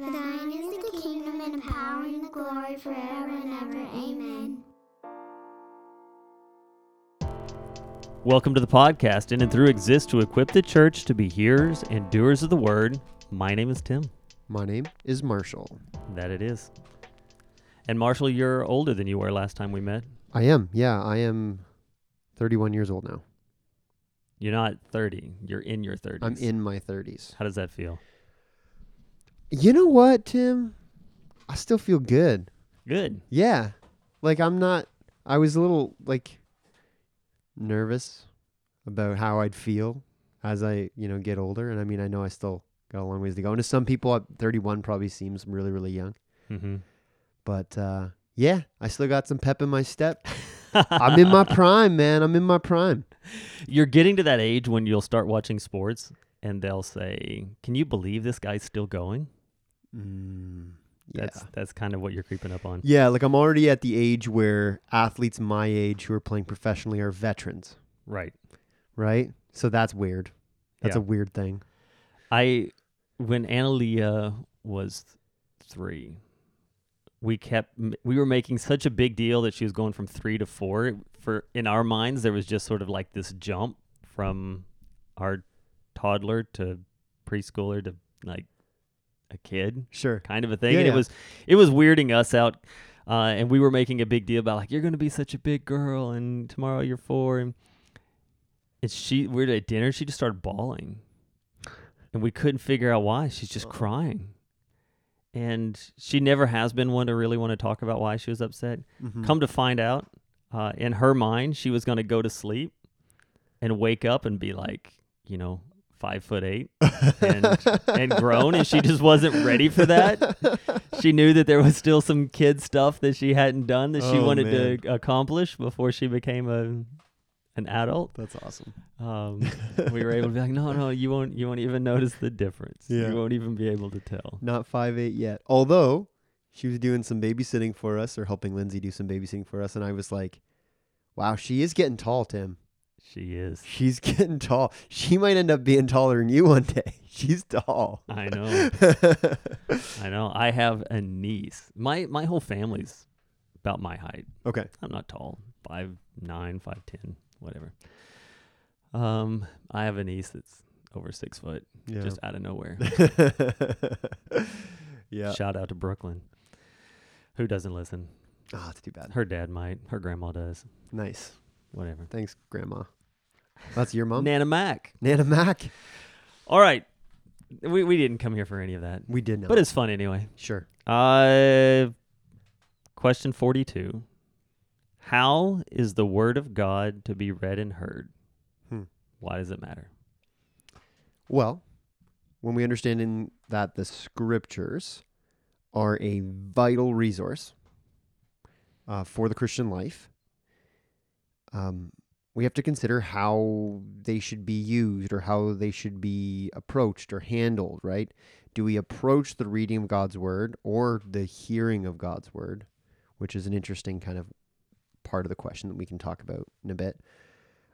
For thine is the kingdom and the power and the glory forever and ever. Amen. Welcome to the podcast. In and Through exists to equip the church to be hearers and doers of the word. My name is Tim. My name is Marshall. That it is. And Marshall, you're older than you were last time we met. I am, yeah, I am 31 years old now. You're not 30. You're in your 30s. I'm in my 30s. How does that feel? You know what, Tim? I still feel good. Good. Yeah. Like I'm not I was a little like nervous about how I'd feel as I, you know, get older and I mean, I know I still got a long ways to go. And to some people at 31 probably seems really really young. Mm-hmm. But uh yeah, I still got some pep in my step. I'm in my prime, man. I'm in my prime. You're getting to that age when you'll start watching sports and they'll say, "Can you believe this guy's still going?" Mm, yeah. That's that's kind of what you're creeping up on. Yeah, like I'm already at the age where athletes my age who are playing professionally are veterans, Right. right? So that's weird. That's Yeah. a weird thing. I when Analia was three, we kept we were making such a big deal that she was going from three to four. For in our minds, there was just sort of like this jump from our toddler to preschooler to like a kid Sure. kind of a thing, Yeah, and yeah. it was it was weirding us out. Uh, and we were making a big deal about like you're going to be such a big girl, and tomorrow you're four, and and she we were at dinner. She just started bawling, and we couldn't figure out why. She's just crying, and she never has been one to really want to talk about why she was upset. Mhm. Come to find out, uh, in her mind, she was going to go to sleep and wake up and be like, you know, five foot eight and and grown, and she just wasn't ready for that. She knew that there was still some kid stuff that she hadn't done that she Oh, wanted to accomplish before she became a an adult. That's awesome. Um, we were able to be like, no, no, you won't, you won't even notice the difference. Yeah. You won't even be able to tell. Not five eight yet. Although she was doing some babysitting for us or helping Lindsay do some babysitting for us, and I was like, "Wow, she is getting tall, Tim. She is. She's getting tall. She might end up being taller than you one day. She's tall." I know. I know. I have a niece. My my whole family's about my height. okay. I'm not tall. Five nine, five ten, whatever. Um, I have a niece that's over six foot, Yeah. just out of nowhere. yeah. Shout out to Brooklyn. Who doesn't listen? Oh, it's too bad. Her dad might. Her grandma does. Nice. Whatever. Thanks, Grandma. That's your mom? Nana Mac. Nana Mac? All right. We we didn't come here for any of that, We did not. but it's fun anyway. sure. Uh, question forty-two. How is the word of God to be read and heard? Hmm. Why does it matter? Well, when we understand in that the scriptures are a vital resource uh, for the Christian life, um, we have to consider how they should be used or how they should be approached or handled, right? Do we approach the reading of God's word or the hearing of God's word, which is an interesting kind of part of the question that we can talk about in a bit.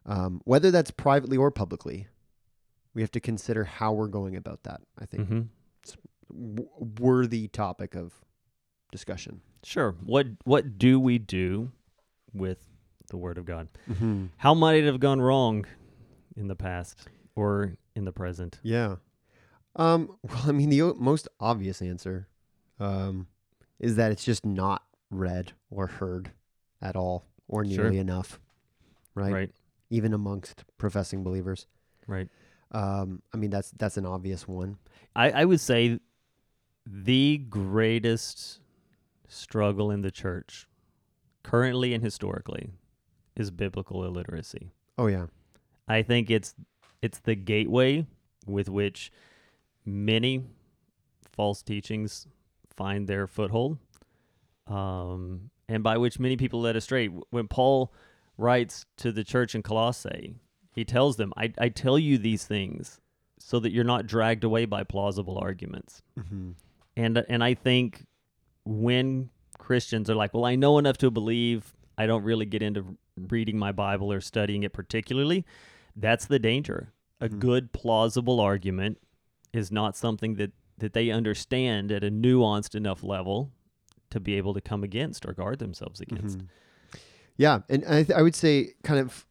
Um, whether that's privately or publicly, we have to consider how we're going about that. I think hmm w- worthy topic of discussion. Sure. What what do we do with the word of God? Mm-hmm. How might it have gone wrong in the past or in the present? Yeah. Um, well, I mean, the o- most obvious answer um, is that it's just not read or heard at all or Sure. nearly enough, right? Right. Even amongst professing believers. Right. Um, I mean, that's that's an obvious one. I, I would say the greatest struggle in the church, currently and historically, is biblical illiteracy. Oh yeah. I think it's it's the gateway with which many false teachings find their foothold, um, and by which many people led astray. When Paul writes to the church in Colossae, he tells them, "I, I tell you these things so that you're not dragged away by plausible arguments." Mm-hmm. And and I think when Christians are like, "Well, I know enough to believe. I don't really get into reading my Bible or studying it particularly." That's the danger. A Mhm. good plausible argument is not something that that they understand at a nuanced enough level to be able to come against or guard themselves against. Mhm. Yeah, and I, th- I would say kind of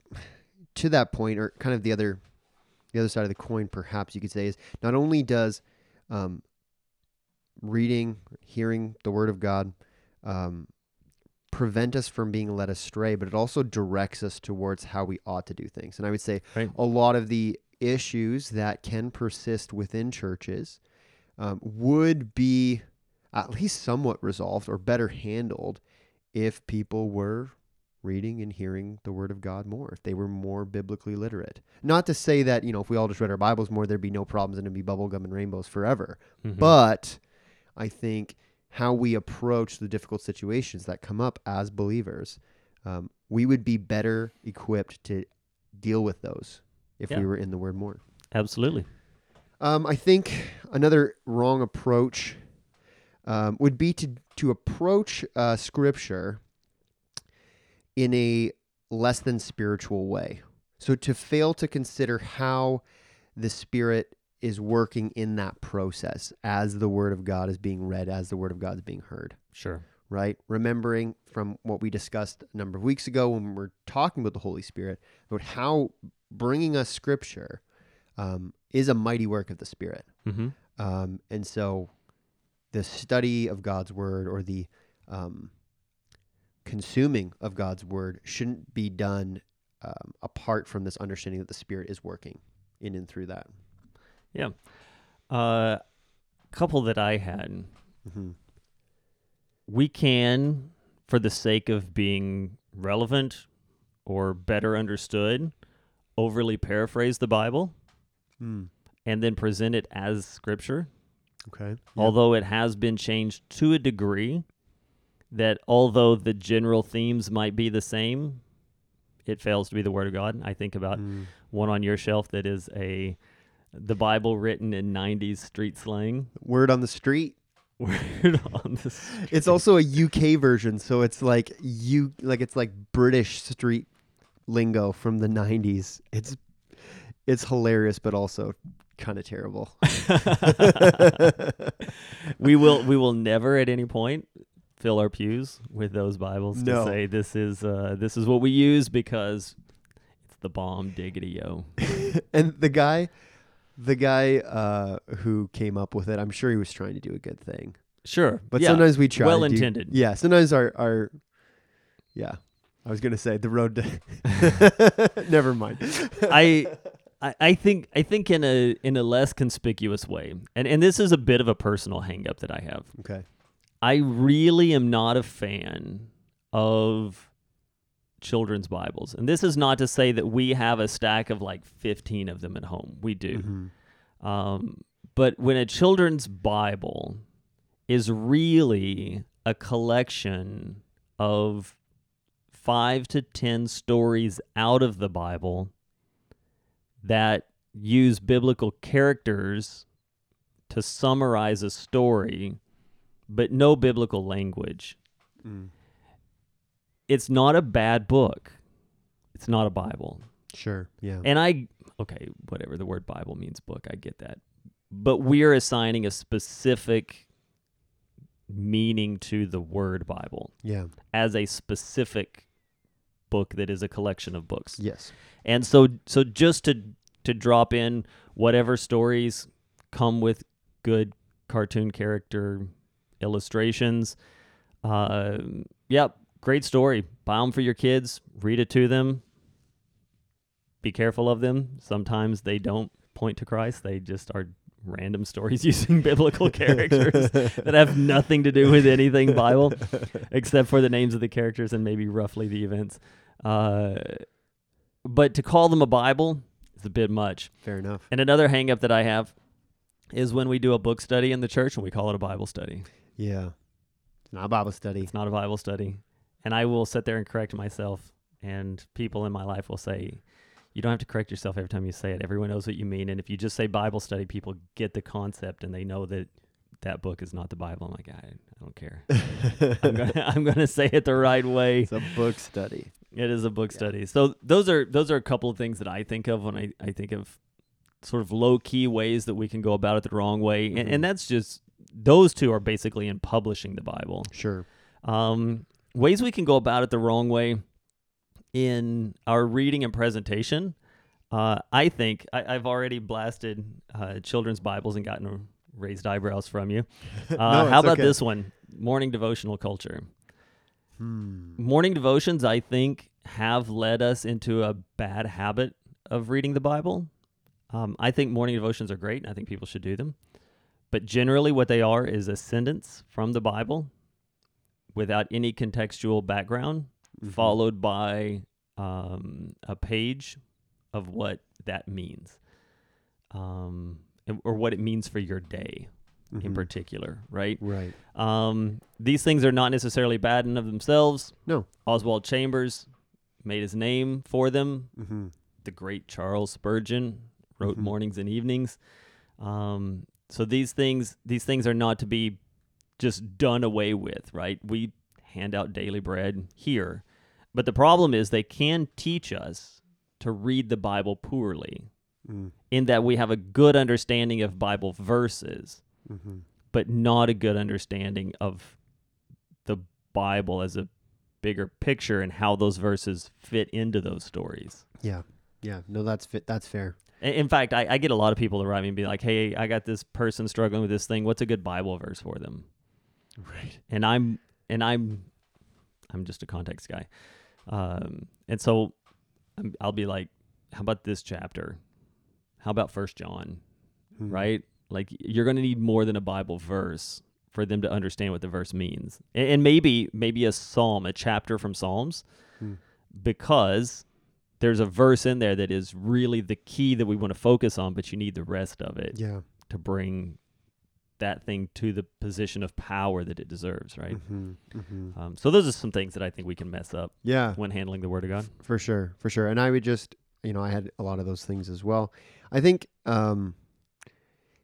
to that point, or kind of the other, the other side of the coin, perhaps you could say is not only does um, reading, hearing the Word of God um, prevent us from being led astray, but it also directs us towards how we ought to do things. And I would say Right. a lot of the issues that can persist within churches um, would be at least somewhat resolved or better handled if people were reading and hearing the word of God more, if they were more biblically literate. Not to say that, you know, if we all just read our Bibles more, there'd be no problems and it'd be bubblegum and rainbows forever. Mhm. But I think how we approach the difficult situations that come up as believers, um, we would be better equipped to deal with those if Yeah. we were in the word more. absolutely. Um, I think another wrong approach um, would be to to approach uh, scripture in a less than spiritual way. So to fail to consider how the Spirit is working in that process as the Word of God is being read, as the Word of God is being heard Sure. right? Remembering from what we discussed a number of weeks ago when we were talking about the Holy Spirit, about how bringing us Scripture um, is a mighty work of the Spirit. Mm-hmm. Um, and so the study of God's Word or the um, consuming of God's Word shouldn't be done um, apart from this understanding that the Spirit is working in and through that. Uh, couple that I had. Mm-hmm. we can, for the sake of being relevant or better understood, overly paraphrase the Bible Mm. and then present it as scripture, Okay. although it has been changed to a degree that although the general themes might be the same, it fails to be the word of God. I think about Mm. one on your shelf that is a the Bible written in 90s street slang. Word on the street. Word on the It's also a UK version, so it's like you like it's like British street lingo from the '90s. It's it's hilarious, but also kind of terrible. we will we will never at any point fill our pews with those Bibles No. to say this is uh, this is what we use because it's the bomb diggity yo. and the guy, the guy uh, who came up with it, I'm sure he was trying to do a good thing, Sure, but yeah. sometimes we try. well intended. yeah, sometimes our our yeah. I was gonna say the road to. Never mind. I, I I think I think in a in a less conspicuous way, and and this is a bit of a personal hang up that I have. okay. I really am not a fan of children's Bibles. And this is not to say that we have a stack of like 15 of them at home. We do. Mhm. Um, but when a children's Bible is really a collection of five to 10 stories out of the Bible that use biblical characters to summarize a story, but no biblical language, Mm. It's not a bad book. It's not a Bible. Sure. Yeah. And I, okay, whatever the word Bible means, book, I get that. But we're assigning a specific meaning to the word Bible yeah. as a specific book that is a collection of books. Yes. And so so just to to drop in whatever stories come with good cartoon character illustrations. Uh, yep, great story. Buy them for your kids. Read it to them. Be careful of them. Sometimes they don't point to Christ. They just are random stories using biblical characters that have nothing to do with anything Bible except for the names of the characters and maybe roughly the events. Uh, but to call them a Bible is a bit much. Fair enough. And another hang up that I have is when we do a book study in the church and we call it a Bible study. Yeah. It's not a Bible study. It's not a Bible study. And I will sit there and correct myself, and people in my life will say, You don't have to correct yourself every time you say it. Everyone knows what you mean. And if you just say Bible study, people get the concept and they know that that book is not the Bible. I'm like, I, I don't care. I'm gonna I'm gonna say it the right way. it's a book study. It is a book Yeah. study. So those are those are a couple of things that I think of when I, I think of sort of low key ways that we can go about it the wrong way, and, Mhm. and that's just those two are basically in publishing the Bible. Sure. Um, ways we can go about it the wrong way in our reading and presentation. Uh, I think I, I've already blasted uh, children's Bibles and gotten raised eyebrows from you. Uh, No, how about okay. this one? Morning devotional culture. Hmm. Morning devotions, I think, have led us into a bad habit of reading the Bible. Um, I think morning devotions are great. and I think people should do them. But generally, what they are is a sentence from the Bible without any contextual background, Mhm. followed by um, a page of what that means um, or what it means for your day in Mhm. particular, right? Right. Um, these things are not necessarily bad in of themselves. No. Oswald Chambers made his name for them. Mm-hmm. The great Charles Spurgeon wrote Mhm. mornings and evenings. Um, so these things, these things are not to be just done away with, right? We hand out daily bread here, but the problem is they can teach us to read the Bible poorly, Mm. in that we have a good understanding of Bible verses, Mm-hmm. but not a good understanding of the Bible as a bigger picture and how those verses fit into those stories. Yeah. Yeah. No, that's fit. That's fair. In fact, I, I get a lot of people to write me and be like, "Hey, I got this person struggling with this thing. What's a good Bible verse for them?" Right. And I'm and I'm I'm just a context guy, um, and so I'm, I'll be like, "How about this chapter? How about First John?" Hmm. right? Like you're going to need more than a Bible verse for them to understand what the verse means, and, and maybe maybe a psalm, a chapter from Psalms, Hmm. because there's a verse in there that is really the key that we want to focus on, but you need the rest of it Yeah. to bring that thing to the position of power that it deserves, right? Mm-hmm. Mm-hmm. Um, so those are some things that I think we can mess up Yeah. when handling the Word of God. For sure, for sure. And I would just, you know, I had a lot of those things as well. I think um,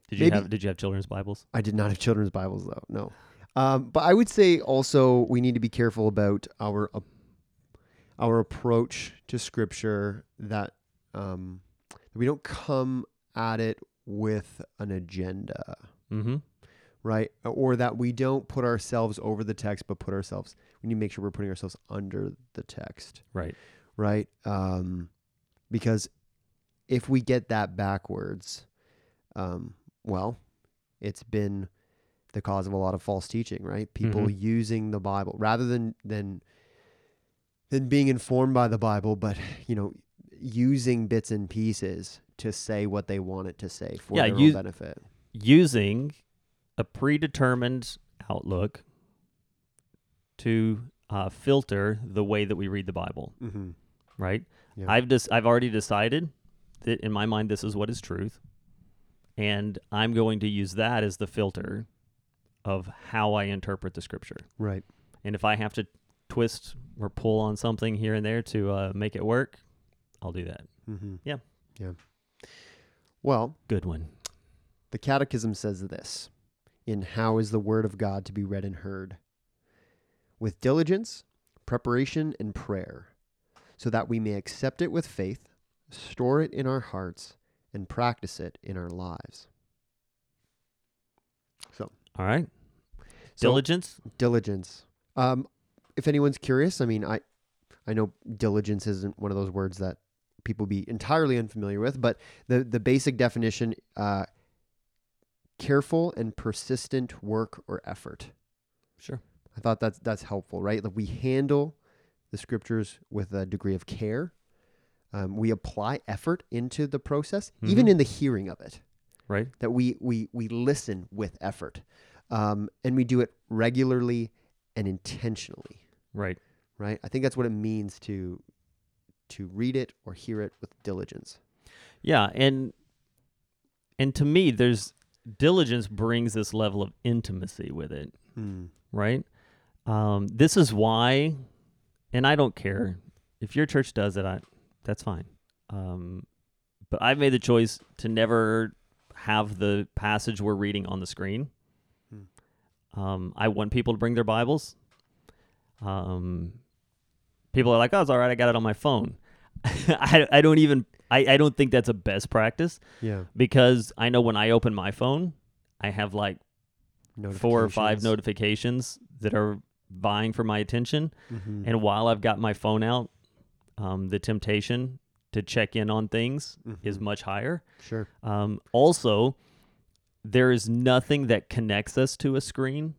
Did you have Did you have children's Bibles? I did not have children's Bibles though. No, um, but I would say also we need to be careful about our ap- our approach to Scripture that um, we don't come at it with an agenda, Mm-hmm. right? Or that we don't put ourselves over the text, but put ourselves. We need to make sure we're putting ourselves under the text. Right. right? Um, because if we get that backwards, um, well, it's been the cause of a lot of false teaching, right? People Mhm. using the Bible rather than than than being informed by the Bible, but you know, using bits and pieces to say what they want it to say for Yeah, their own benefit. Using a predetermined outlook to uh, filter the way that we read the Bible, Mm-hmm. right? Yeah. I've just I've already decided that in my mind this is what is truth, and I'm going to use that as the filter of how I interpret the Scripture. Right. And if I have to twist or pull on something here and there to uh, make it work, I'll do that. Mm-hmm. Yeah. Yeah. Well, Good one. The Catechism says this in How is the Word of God to be read and heard? With diligence, preparation, and prayer, so that we may accept it with faith, store it in our hearts, and practice it in our lives. So, All right. so Diligence. diligence. Um, if anyone's curious, I mean, I, I know diligence isn't one of those words that people be entirely unfamiliar with, but the the basic definition, uh, careful and persistent work or effort. Sure. I thought that's that's helpful, right? Like we handle the scriptures with a degree of care. Um, we apply effort into the process, even Mhm. in the hearing of it Right. that we we we listen with effort, um, and we do it regularly and intentionally. Right. Right? I think that's what it means to to read it or hear it with diligence. Yeah, and and to me, there's diligence brings this level of intimacy with it, right? Um, this is why, and I don't care if your church does it. I that's fine. Um, but I've made the choice to never have the passage we're reading on the screen. Um, I want people to bring their Bibles. Um, people are like, "Oh, it's all right. I got it on my phone." I I don't even I, I don't think that's a best practice Yeah. because I know when I open my phone, I have like four or five Notifications. that are vying for my attention. Mhm. And while I've got my phone out, um, the temptation to check in on things is Mhm. much higher. sure. Um, also, there is nothing that connects us to a screen,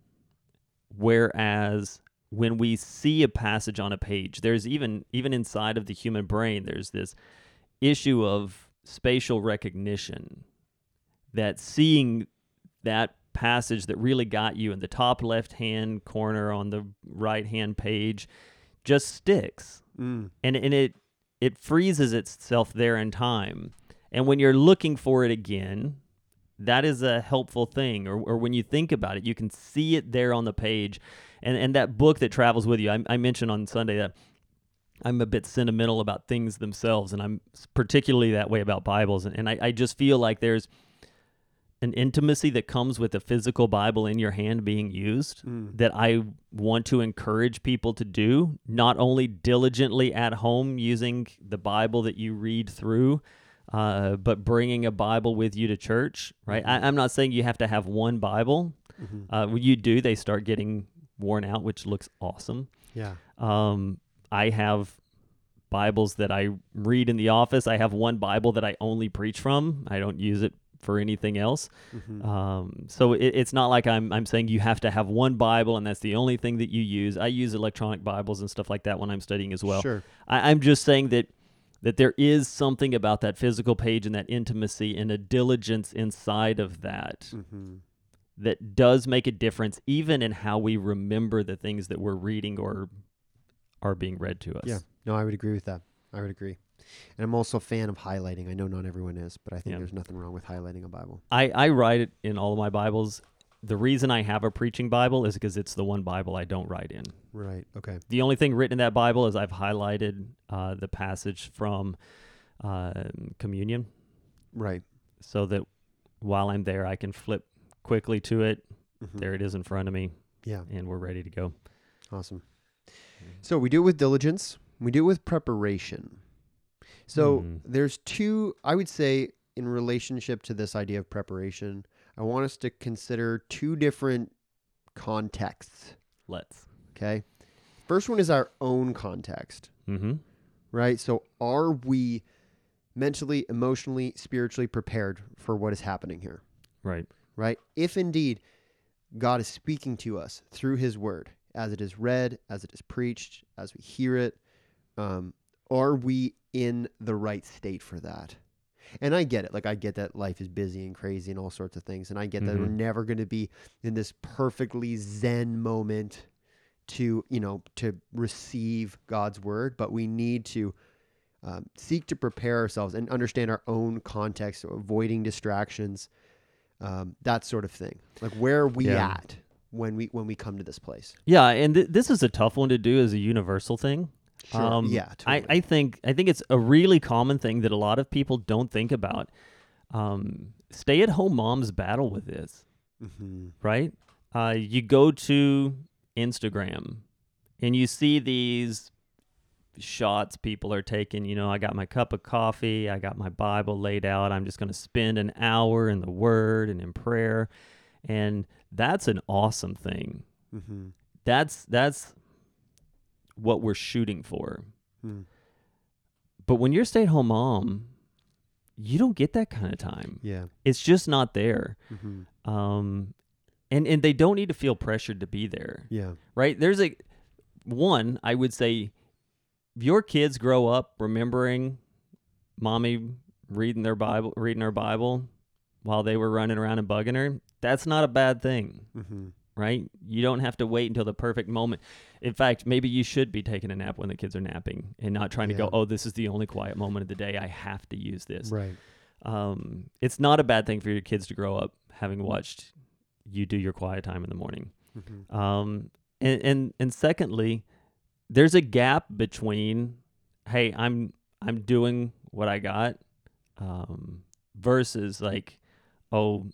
whereas when we see a passage on a page, there's even even inside of the human brain, there's this issue of spatial recognition that seeing that passage that really got you in the top left hand corner on the right hand page just sticks Mm. and and it it freezes itself there in time. And when you're looking for it again, that is a helpful thing. Or, or when you think about it, you can see it there on the page. And and that book that travels with you, I, I mentioned on Sunday that I'm a bit sentimental about things themselves, and I'm particularly that way about Bibles. And, and I, I just feel like there's an intimacy that comes with a physical Bible in your hand being used Mm. that I want to encourage people to do, not only diligently at home using the Bible that you read through, uh, but bringing a Bible with you to church, right? Mhm. I, I'm not saying you have to have one Bible. Mhm. Uh, when you do, they start getting worn out, which looks awesome. Yeah. Um, I have Bibles that I read in the office. I have one Bible that I only preach from. I don't use it for anything else. Mhm. Um, so it, it's not like I'm I'm saying you have to have one Bible and that's the only thing that you use. I use electronic Bibles and stuff like that when I'm studying as well. Sure. I, I'm just saying that that there is something about that physical page and that intimacy and a diligence inside of that Mhm. that does make a difference, even in how we remember the things that we're reading or are being read to us. Yeah. No, I would agree with that. I would agree. And I'm also a fan of highlighting. I know not everyone is, but I think Yeah. there's nothing wrong with highlighting a Bible. I, I write it in all of my Bibles. The reason I have a preaching Bible is because it's the one Bible I don't write in. Right. Okay. The only thing written in that Bible is I've highlighted uh, the passage from uh, communion Right. so that while I'm there, I can flip quickly to it. Mhm. There it is in front of me, Yeah. and we're ready to go. Awesome. So we do it with diligence. We do it with preparation. So Hmm. there's two, I would say, in relationship to this idea of preparation, I want us to consider two different contexts. Let's. Okay. First one is our own context, Mm-hmm. right? So are we mentally, emotionally, spiritually prepared for what is happening here, Right. right? If indeed God is speaking to us through his word, as it is read, as it is preached, as we hear it, um, are we in the right state for that? And I get it. Like, I get that life is busy and crazy and all sorts of things. And I get that we're Mhm. never going to be in this perfectly zen moment to, you know, to receive God's word. But we need to um, seek to prepare ourselves and understand our own context, avoiding distractions, um, that sort of thing. Like, where are we Yeah. at when we when we come to this place? Yeah, and th- this is a tough one to do as a universal thing. Sure. Um, yeah. I, Totally. I think I think it's a really common thing that a lot of people don't think about. Um, stay at home moms battle with this, Mhm. right? Uh, you go to Instagram and you see these shots people are taking. You know, I got my cup of coffee, I got my Bible laid out. I'm just going to spend an hour in the Word and in prayer, and that's an awesome thing. Mhm. That's that's what we're shooting for. Hmm. But when you're a stay at home mom, you don't get that kind of time. Yeah. It's just not there. Mhm. Um, and, and they don't need to feel pressured to be there, Yeah. right? There's a one, I would say, your kids grow up remembering mommy reading their Bible, reading her Bible while they were running around and bugging her. That's not a bad thing Mhm. right? You don't have to wait until the perfect moment. In fact, maybe you should be taking a nap when the kids are napping and not trying to go, oh, this is the only quiet moment of the day. I have to use this. Right. Um, it's not a bad thing for your kids to grow up having watched you do your quiet time in the morning. Mhm. Um, and, and and secondly, there's a gap between, hey, I'm I'm doing what I got, um, versus like, oh,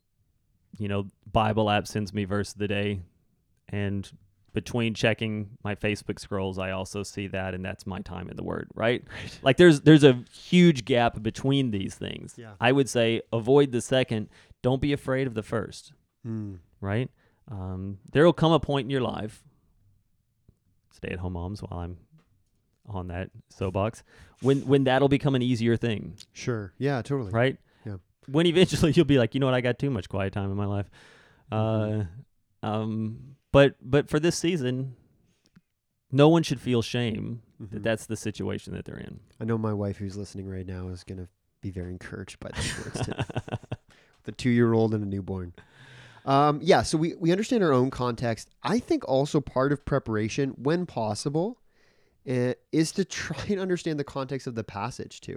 you know, Bible app sends me verse of the day, and between checking my Facebook scrolls, I also see that, and that's my time in the Word, right? Like there's there's a huge gap between these things. Yeah. I would say avoid the second. Don't be afraid of the first, Mm. right? Um, there will come a point in your life, stay-at-home moms, while I'm on that soapbox, when when that'll become an easier thing, Sure. Yeah. Totally. right? When eventually you'll be like, you know what, I got too much quiet time in my life. Mhm. Uh, um, but but for this season, no one should feel shame that Mhm. that's the situation that they're in. I know my wife who's listening right now is going to be very encouraged by these words today. the two year old and a newborn. Um, yeah, so we, we understand our own context. I think also part of preparation, when possible, uh, is to try and understand the context of the passage too.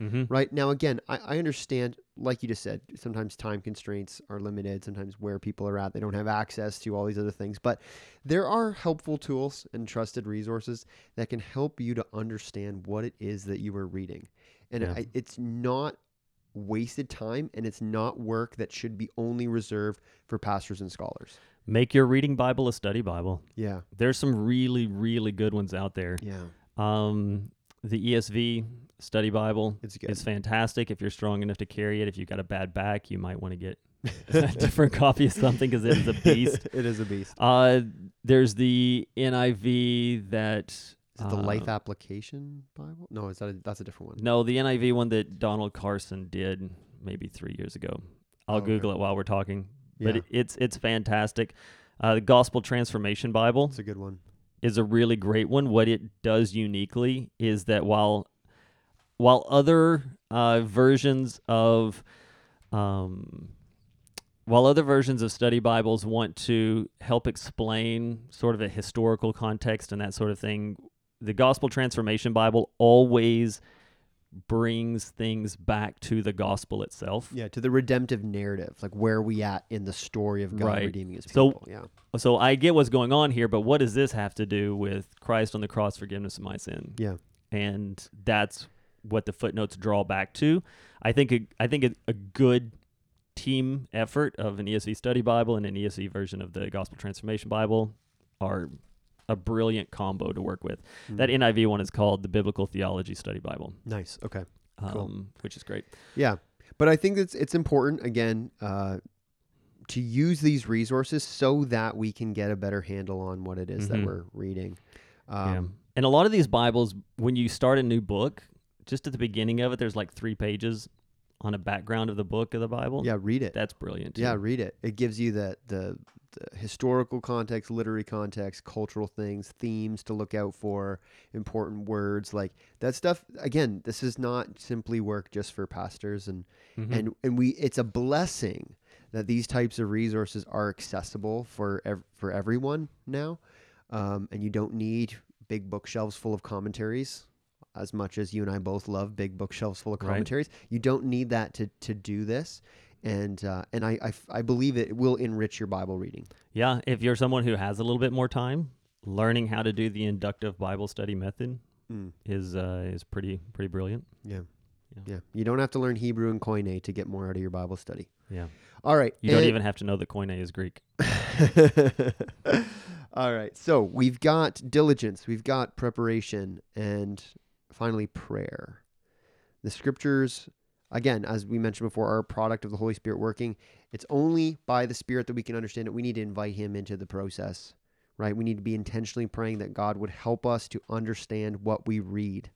mm-hmm. Right now, again, I, I understand, like you just said, sometimes time constraints are limited, sometimes where people are at, they don't have access to all these other things. But there are helpful tools and trusted resources that can help you to understand what it is that you are reading. And Yeah. I, it's not wasted time and it's not work that should be only reserved for pastors and scholars. Make your reading Bible a study Bible. Yeah. There's some really really good ones out there. Yeah. Um, the ESV study Bible It's good. is fantastic if you're strong enough to carry it. If you've got a bad back, you might want to get a different copy of something because it is a beast. it is a beast. Uh, there's the NIV that Is it the Life uh, Application Bible? No, is that a, that's a different one? No, the NIV one that Donald Carson did maybe three years ago. I'll Oh, okay. Google it while we're talking. Yeah, But it, it's it's fantastic. Uh, the Gospel Transformation Bible it's a good one. Is a really great one. What it does uniquely is that while while other uh, versions of um, while other versions of study Bibles want to help explain sort of a historical context and that sort of thing, the Gospel Transformation Bible always brings things back to the gospel itself. Yeah, to the redemptive narrative, like where are we at in the story of God Right. redeeming His people. So- yeah, So I get what's going on here, but what does this have to do with Christ on the cross, forgiveness of my sin? yeah, and that's what the footnotes draw back to. I think a, I think a, a good team effort of an ESV study Bible and an ESV version of the Gospel Transformation Bible are a brilliant combo to work with. That Mm. NIV one is called the Biblical Theology Study Bible, nice. Okay, um, Cool. which is great. yeah, but I think it's it's important again uh, to use these resources so that we can get a better handle on what it is Mhm. that we're reading. Um, yeah. And a lot of these Bibles, when you start a new book, just at the beginning of it, there's like three pages on a background of the book of the Bible. yeah, read it. That's brilliant. Yeah, read it. It gives you the the historical context, literary context, cultural things, themes to look out for, important words like that stuff. Again, this is not simply work just for pastors and Mhm. and and we it's a blessing that these types of resources are accessible for ev- for everyone now. Um, and you don't need big bookshelves full of commentaries as much as you and I both love big bookshelves full of Right. commentaries. You don't need that to to do this. And uh, and I, I I believe it will enrich your Bible reading. Yeah, if you're someone who has a little bit more time, learning how to do the inductive Bible study method is uh, is pretty pretty brilliant. Yeah. Yeah. yeah. You don't have to learn Hebrew and Koine to get more out of your Bible study. Yeah, All right. you don't even have to know that Koine is Greek. All right. So we've got diligence, we've got preparation, and finally prayer. The scriptures, again, as we mentioned before, are a product of the Holy Spirit working. It's only by the Spirit that we can understand it. We need to invite Him into the process, right? We need to be intentionally praying that God would help us to understand what we read.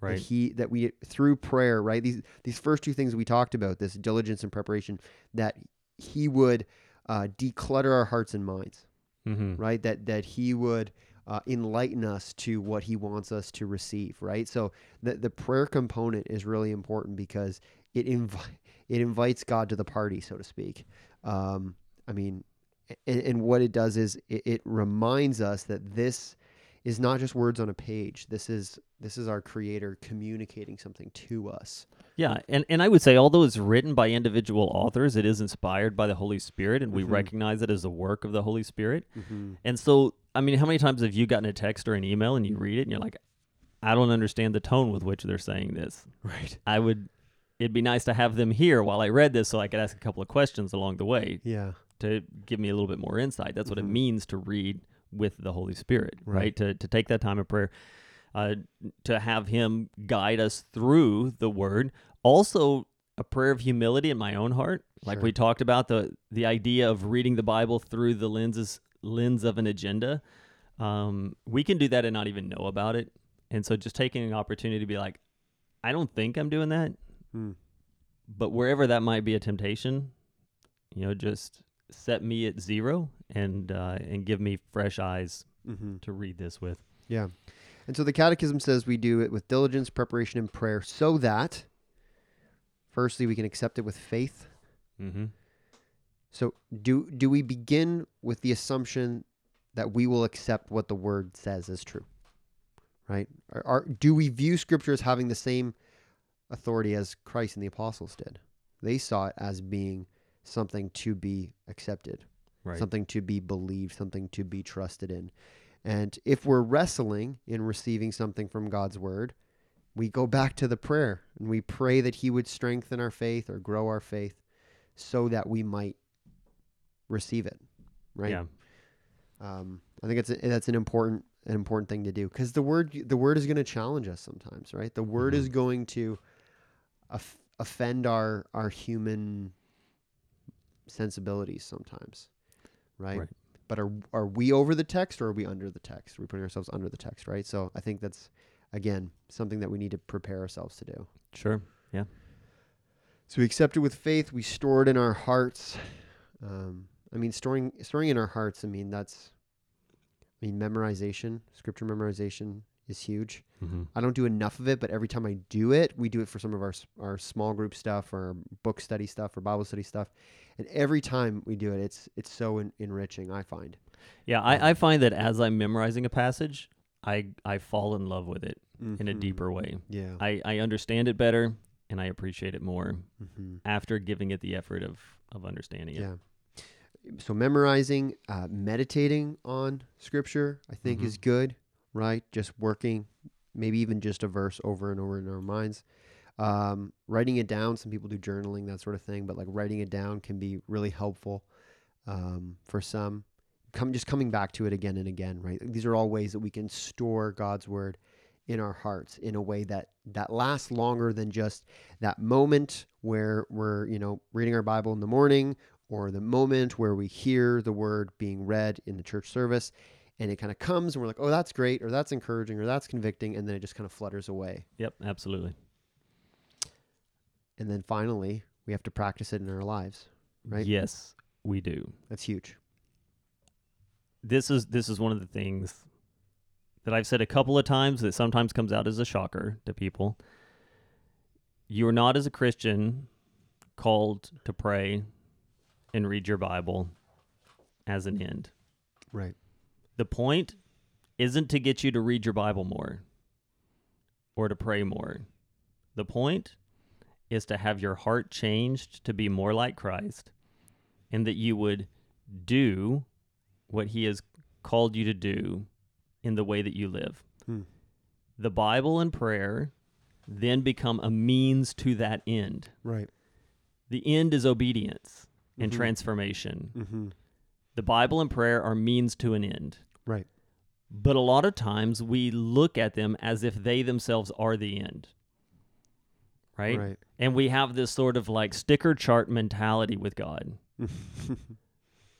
That Right. he that we through prayer, right? These these first two things we talked about, this diligence and preparation, that he would uh, declutter our hearts and minds, Mm-hmm. right? That that he would uh, enlighten us to what he wants us to receive, right? So the the prayer component is really important because it invi- it invites God to the party, so to speak. Um, I mean, and, and what it does is it, it reminds us that this is not just words on a page. This is this is our Creator communicating something to us. Yeah, and, and I would say although it's written by individual authors, it is inspired by the Holy Spirit, and we Mhm. recognize it as the work of the Holy Spirit. Mm-hmm. And so, I mean, how many times have you gotten a text or an email and you read it and you're like, I don't understand the tone with which they're saying this. Right. I would. It'd be nice to have them here while I read this, so I could ask a couple of questions along the way Yeah. to give me a little bit more insight. That's what Mhm. it means to read with the Holy Spirit, right? Right. To to take that time of prayer, uh, to have Him guide us through the Word. Also, a prayer of humility in my own heart, like Sure. we talked about the the idea of reading the Bible through the lenses lens of an agenda. Um, we can do that and not even know about it, and so just taking an opportunity to be like, I don't think I'm doing that, Hmm. but wherever that might be a temptation, you know, just set me at zero and uh, and give me fresh eyes Mm-hmm. to read this with. Yeah. And so the catechism says we do it with diligence, preparation, and prayer so that, firstly, we can accept it with faith. Mm-hmm. So do do we begin with the assumption that we will accept what the word says as true? Right? Are, are, do we view scripture as having the same authority as Christ and the apostles did? They saw it as being something to be accepted, Right. something to be believed, something to be trusted in. And if we're wrestling in receiving something from God's word, we go back to the prayer and we pray that He would strengthen our faith or grow our faith so that we might receive it. Right. Yeah. Um, I think it's a, that's an important an important thing to do because the word the word is going to challenge us sometimes, right? The word Mhm. is going to off- offend our our human sensibilities sometimes, right? Right. But are are we over the text or are we under the text? Are we putting ourselves under the text, right? So I think that's again something that we need to prepare ourselves to do. Sure. Yeah. So we accept it with faith. We store it in our hearts. Um, I mean, storing storing in our hearts. I mean, that's. I mean, memorization, scripture memorization is huge. Mm-hmm. I don't do enough of it, but every time I do it, we do it for some of our our small group stuff, or book study stuff, or Bible study stuff, and every time we do it, it's it's so en- enriching. I find. Yeah, I, I find that as I'm memorizing a passage, I I fall in love with it in a Mhm. deeper way. Yeah. I, I understand it better and I appreciate it more hmm after giving it the effort of of understanding it. Yeah. So memorizing, uh, meditating on scripture, I think Mhm. is good, right? Just working, maybe even just a verse over and over in our minds. Um, writing it down. Some people do journaling, that sort of thing, but like writing it down can be really helpful um, for some. Come just coming back to it again and again, right? These are all ways that we can store God's word in our hearts in a way that that lasts longer than just that moment where we're you know reading our Bible in the morning or the moment where we hear the word being read in the church service and it kind of comes and we're like, oh, that's great, or that's encouraging, or that's convicting, and then it just kind of flutters away. Yep, absolutely. And then finally, we have to practice it in our lives. Right. Yes, we do. That's huge. This is this is one of the things that I've said a couple of times that sometimes comes out as a shocker to people. You are not as a Christian called to pray and read your Bible as an end. Right. The point isn't to get you to read your Bible more or to pray more. The point is to have your heart changed to be more like Christ and that you would do what he has called you to do in the way that you live. Hmm. The Bible and prayer then become a means to that end. Right. The end is obedience and Mhm. transformation. Mm-hmm. The Bible and prayer are means to an end. Right. But a lot of times we look at them as if they themselves are the end. Right? Right. And we have this sort of like sticker chart mentality with God.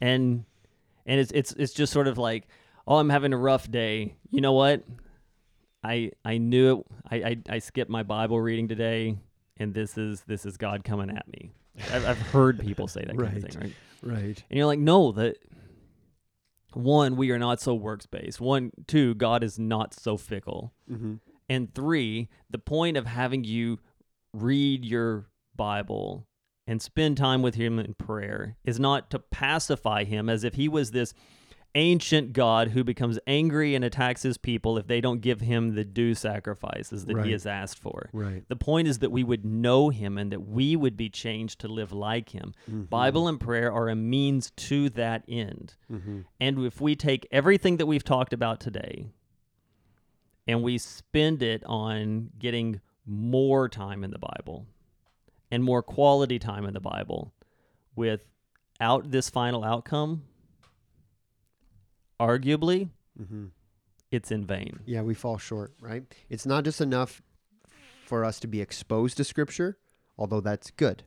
And and it's it's it's just sort of like, oh, I'm having a rough day. You know what? I I knew it. I I, I skipped my Bible reading today, and this is this is God coming at me. I've, I've heard people say that kind of thing, right? right. And you're like, no, that one, we are not so works based. One, two, God is not so fickle. Mm-hmm. And three, the point of having you read your Bible and spend time with Him in prayer is not to pacify Him as if He was this ancient God who becomes angry and attacks His people if they don't give Him the due sacrifices that Right. He has asked for. Right. The point is that we would know Him and that we would be changed to live like Him. Mm-hmm. Bible and prayer are a means to that end. Mm-hmm. And if we take everything that we've talked about today and we spend it on getting more time in the Bible and more quality time in the Bible without this final outcome, arguably Mm-hmm. it's in vain. Yeah, we fall short, right? It's not just enough for us to be exposed to Scripture, although that's good.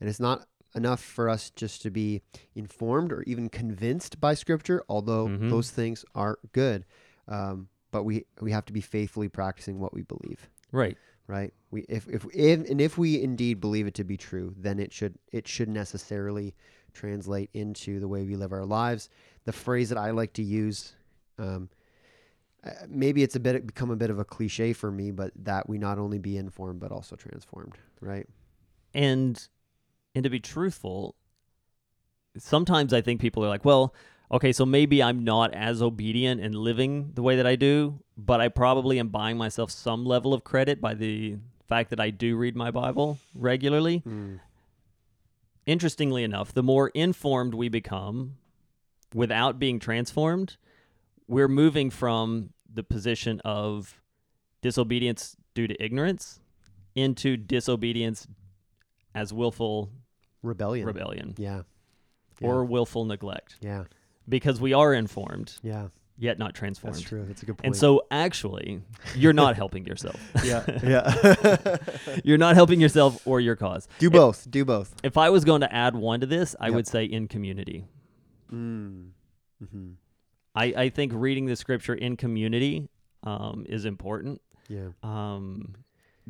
And it's not enough for us just to be informed or even convinced by Scripture, although Mhm. those things are good. Um, but we, we have to be faithfully practicing what we believe, Right. right? We if, if if and if we indeed believe it to be true, then it should it should necessarily translate into the way we live our lives. The phrase that I like to use, um, maybe it's a bit become a bit of a cliche for me, but that we not only be informed but also transformed, right? and and to be truthful sometimes i think people are like well okay so maybe i'm not as obedient and living the way that i do but i probably am buying myself some level of credit by the fact that i do read my bible regularly interestingly enough the more informed we become without being transformed we're moving from the position of disobedience due to ignorance into disobedience as willful Rebellion. rebellion Yeah. Yeah. or willful neglect yeah. because we are informed Yeah. yet not transformed. That's true. That's a good point. And so actually, you're not helping yourself. yeah, yeah. you're not helping yourself or your cause. do both. Do both. If I was going to add one to this, I Yep. would say in community. Mm. Mm-hmm. I, I think reading the scripture in community um, is important Yeah. um,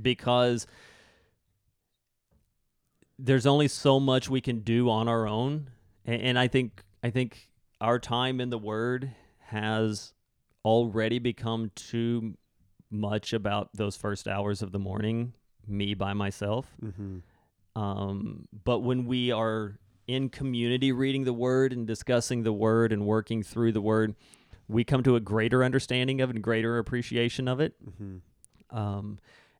because there's only so much we can do on our own, and, and I think I think our time in the Word has already become too much about those first hours of the morning, me by myself. Mm-hmm. Um, but when we are in community reading the Word and discussing the Word and working through the Word, we come to a greater understanding of it and greater appreciation of it Mm-hmm. um,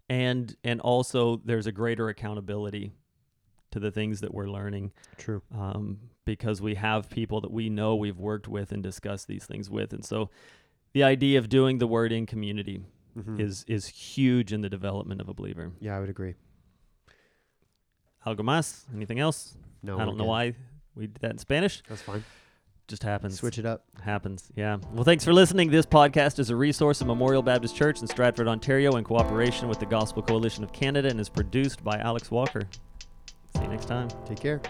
and and also there's a greater accountability to the things that we're learning True. um, because we have people that we know we've worked with and discussed these things with and so the idea of doing the word in community Mm-hmm. is is huge in the development of a believer yeah, I would agree. algo más anything else No, i don't know good. why we did that in spanish That's fine. just happens Switch it up. happens yeah well thanks for listening this podcast is a resource of memorial baptist church in stratford ontario in cooperation with the gospel coalition of canada and is produced by alex walker see you next time Take care.